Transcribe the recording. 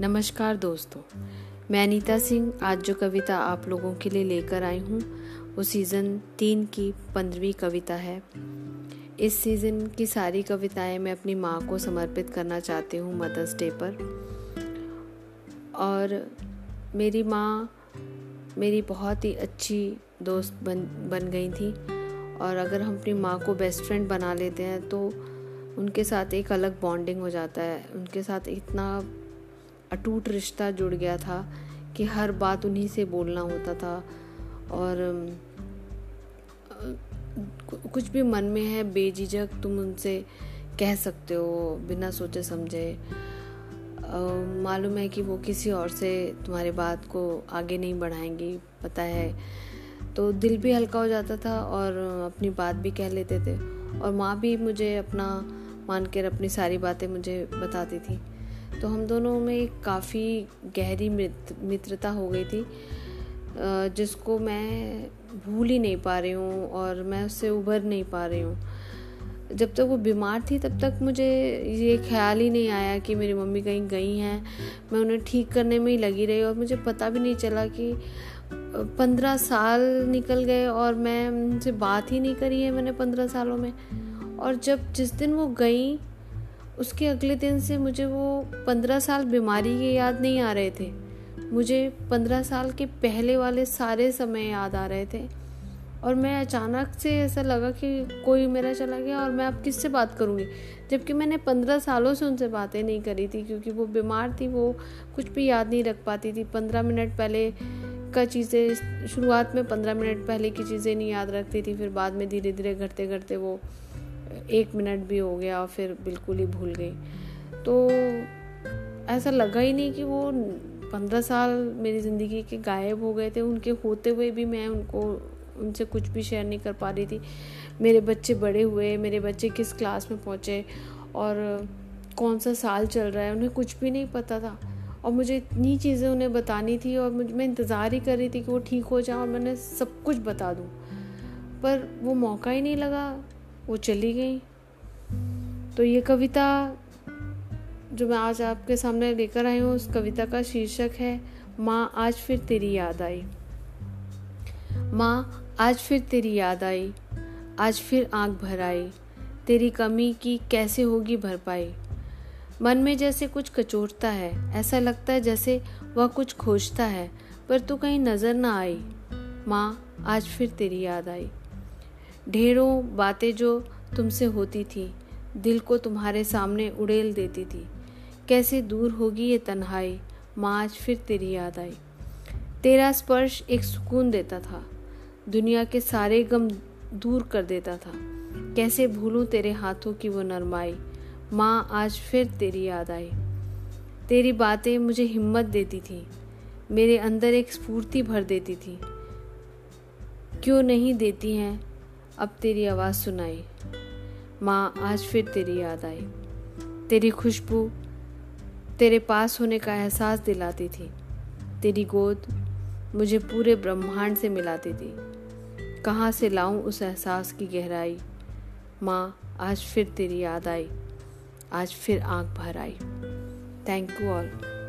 नमस्कार दोस्तों, मैं अनीता सिंह आज जो कविता आप लोगों के लिए लेकर आई हूँ, वो सीज़न तीन की पंद्रहवीं कविता है। इस सीज़न की सारी कविताएँ मैं अपनी माँ को समर्पित करना चाहती हूँ मदर्स डे पर। और मेरी माँ मेरी बहुत ही अच्छी दोस्त बन बन गई थी। और अगर हम अपनी माँ को बेस्ट फ्रेंड बना लेते हैं तो उनके साथ एक अलग बॉन्डिंग हो जाता है। उनके साथ इतना अटूट रिश्ता जुड़ गया था कि हर बात उन्हीं से बोलना होता था। और कुछ भी मन में है, बेझिझक तुम उनसे कह सकते हो, बिना सोचे समझे। मालूम है कि वो किसी और से तुम्हारी बात को आगे नहीं बढ़ाएँगी, पता है। तो दिल भी हल्का हो जाता था और अपनी बात भी कह लेते थे। और माँ भी मुझे अपना मान कर अपनी सारी बातें मुझे बताती थी। तो हम दोनों में काफ़ी गहरी मित्रता हो गई थी जिसको मैं भूल ही नहीं पा रही हूँ और मैं उससे उभर नहीं पा रही हूँ। जब तक वो बीमार थी, तब तक मुझे ये ख्याल ही नहीं आया कि मेरी मम्मी कहीं गई हैं। मैं उन्हें ठीक करने में ही लगी रही और मुझे पता भी नहीं चला कि पंद्रह साल निकल गए और मैं उनसे बात ही नहीं करी है मैंने पंद्रह सालों में। और जब जिस दिन वो गई उसके अगले दिन से मुझे वो पंद्रह साल बीमारी के याद नहीं आ रहे थे। मुझे पंद्रह साल के पहले वाले सारे समय याद आ रहे थे। और मैं अचानक से ऐसा लगा कि कोई मेरा चला गया और मैं अब किससे बात करूँगी? जबकि मैंने पंद्रह सालों से उनसे बातें नहीं करी थी, क्योंकि वो बीमार थी, वो कुछ भी याद नहीं रख पाती थी। पंद्रह मिनट पहले का चीज़ें, शुरुआत में पंद्रह मिनट पहले की चीज़ें नहीं याद रखती थी, फिर बाद में धीरे धीरे घटते घटते वो एक मिनट भी हो गया और फिर बिल्कुल ही भूल गई। तो ऐसा लगा ही नहीं कि वो पंद्रह साल मेरी ज़िंदगी के गायब हो गए थे। उनके होते हुए भी मैं उनको, उनसे कुछ भी शेयर नहीं कर पा रही थी। मेरे बच्चे बड़े हुए, मेरे बच्चे किस क्लास में पहुँचे और कौन सा साल चल रहा है, उन्हें कुछ भी नहीं पता था। और मुझे इतनी चीज़ें उन्हें बतानी थी और मुझे, मैं इंतज़ार ही कर रही थी कि वो ठीक हो जाए और मैंने सब कुछ बता दूँ। पर वो मौका ही नहीं लगा। वो चली गई। तो ये कविता जो मैं आज आपके सामने लेकर आई हूँ, उस कविता का शीर्षक है, माँ आज फिर तेरी याद आई। माँ, आज फिर तेरी याद आई, आज फिर आँख भर आई, तेरी कमी की कैसे होगी भरपाई मन में जैसे कुछ कचोटता है, ऐसा लगता है जैसे वह कुछ खोजता है, पर तू कहीं नज़र ना आई। माँ, आज फिर तेरी याद आई। ढेरों बातें जो तुमसे होती थी, दिल को तुम्हारे सामने उड़ेल देती थी। कैसे दूर होगी ये तन्हाई, माँ आज फिर तेरी याद आई। तेरा स्पर्श एक सुकून देता था, दुनिया के सारे गम दूर कर देता था। कैसे भूलूं तेरे हाथों की वो नरमाई, माँ आज फिर तेरी याद आई। तेरी बातें मुझे हिम्मत देती थी, मेरे अंदर एक स्फूर्ति भर देती थी। क्यों नहीं देती हैं अब तेरी आवाज़ सुनाई। माँ, आज फिर तेरी याद आई। तेरी खुशबू तेरे पास होने का एहसास दिलाती थी। तेरी गोद मुझे पूरे ब्रह्मांड से मिलाती थी। कहाँ से लाऊं उस एहसास की गहराई? माँ, आज फिर तेरी याद आई। आज फिर आँख भर आई। Thank you all